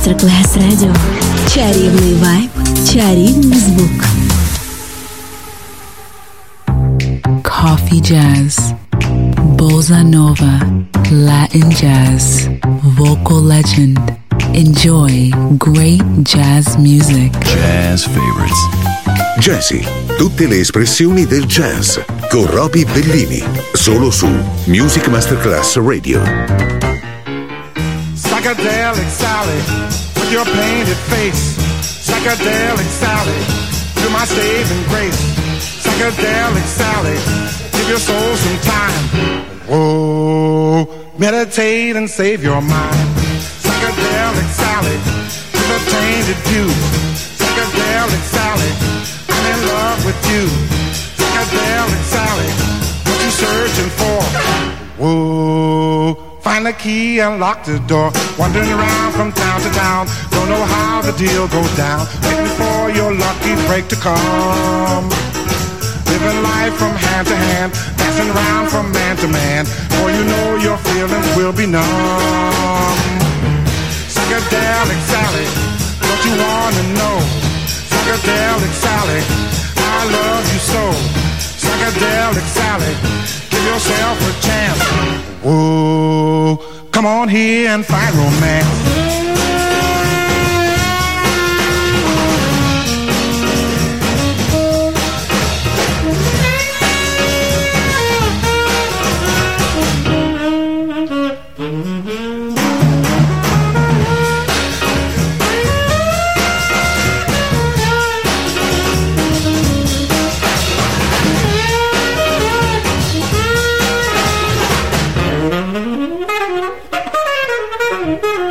Masterclass Radio. Чарівний вайб, чарівний звук. Coffee Jazz, Bossa Nova, Latin Jazz, Vocal Legend. Enjoy great jazz music. Jazz favorites. Jazzy, tutte le espressioni del jazz con Roby Bellini, solo su Music Masterclass Radio. Psychedelic Sally, with your painted face. Psychedelic Sally, you're my saving grace. Psychedelic Sally, give your soul some time. Whoa, meditate and save your mind. Psychedelic Sally, with a tainted view. Psychedelic Sally, I'm in love with you. Psychedelic Sally, what you searching for? Whoa, find the key and lock the door. Wandering around from town to town, don't know how the deal goes down. Waiting for your lucky break to come. Living life from hand to hand, dancing around from man to man. For you know your feelings will be numb. Psychedelic Sally, what you wanna know? Psychedelic Sally, I love you so. Psychedelic Sally, give yourself a chance. Whoa, come on here and find romance. Música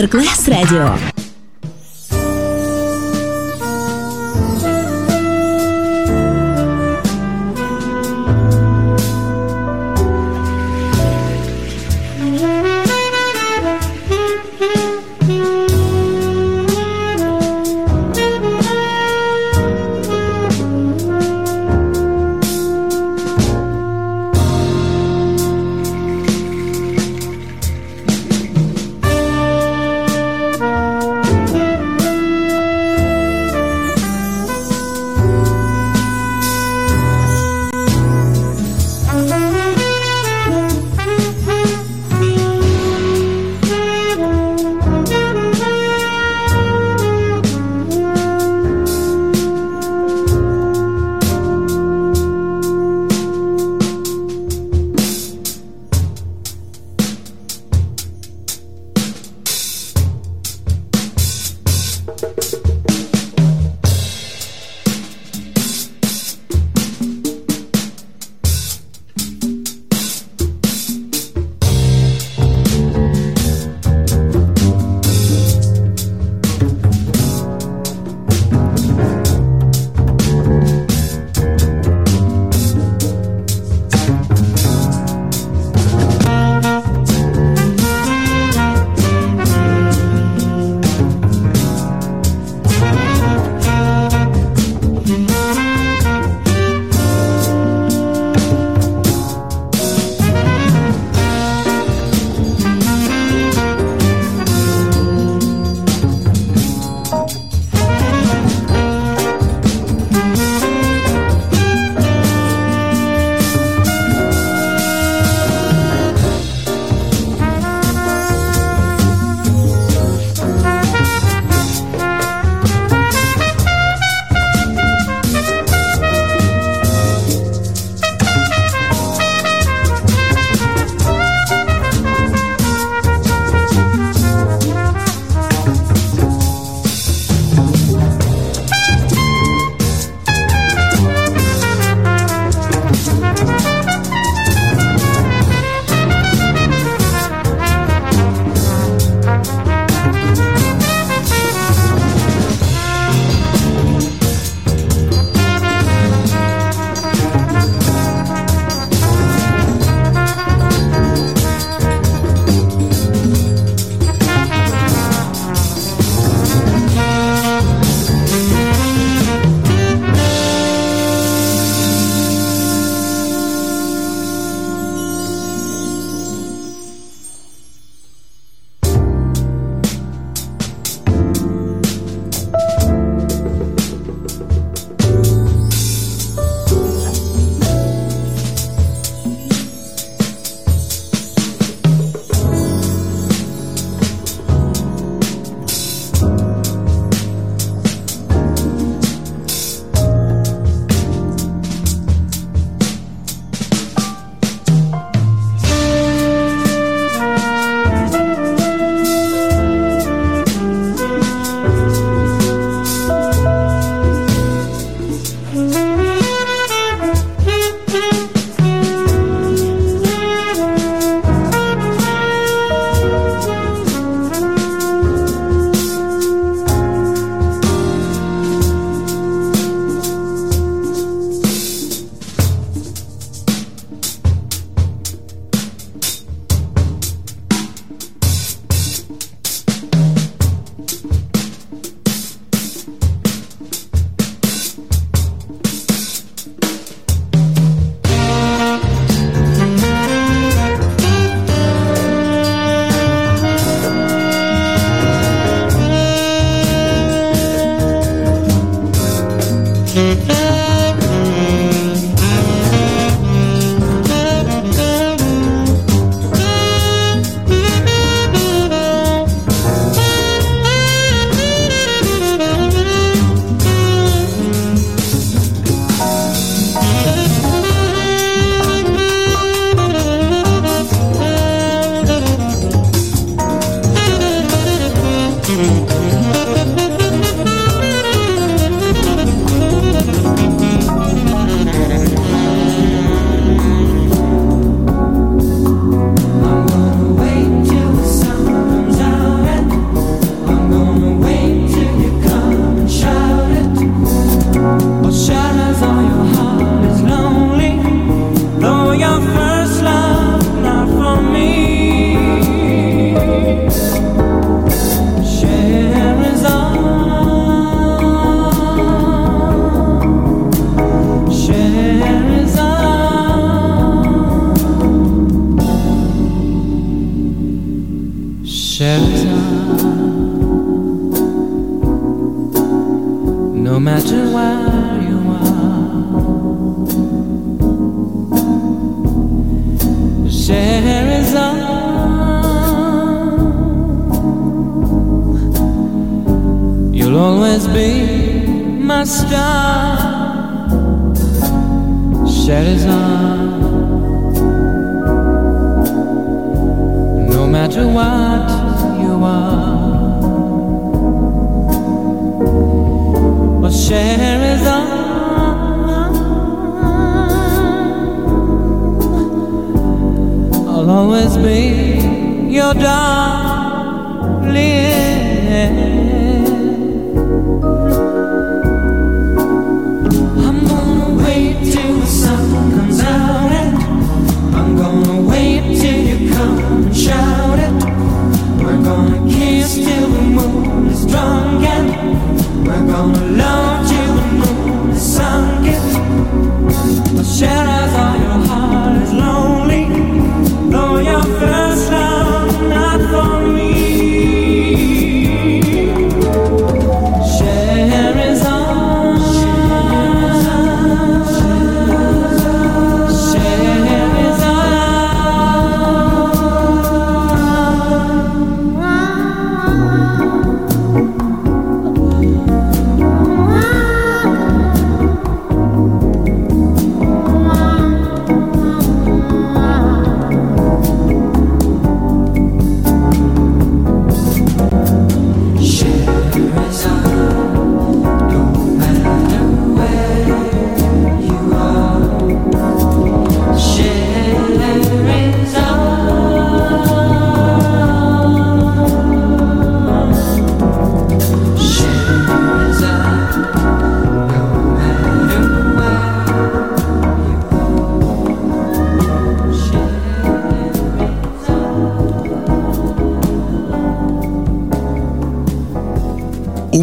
Masterclass Radio.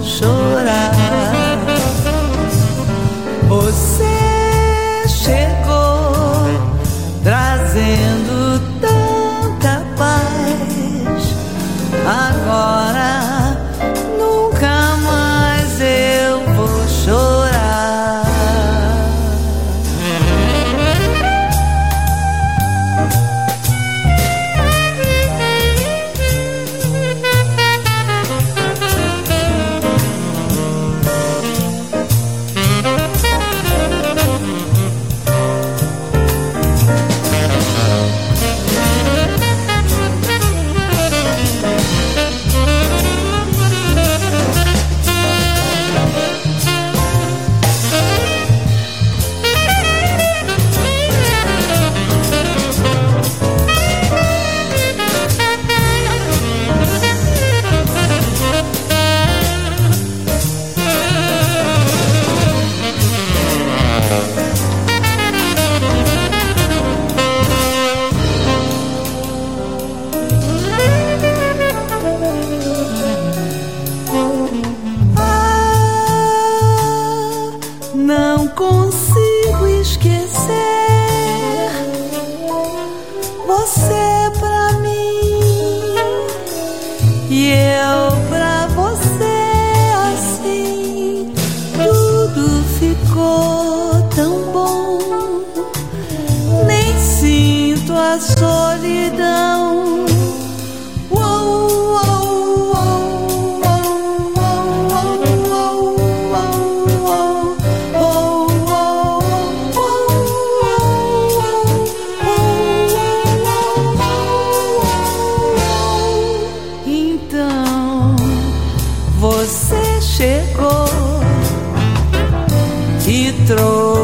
llorar. E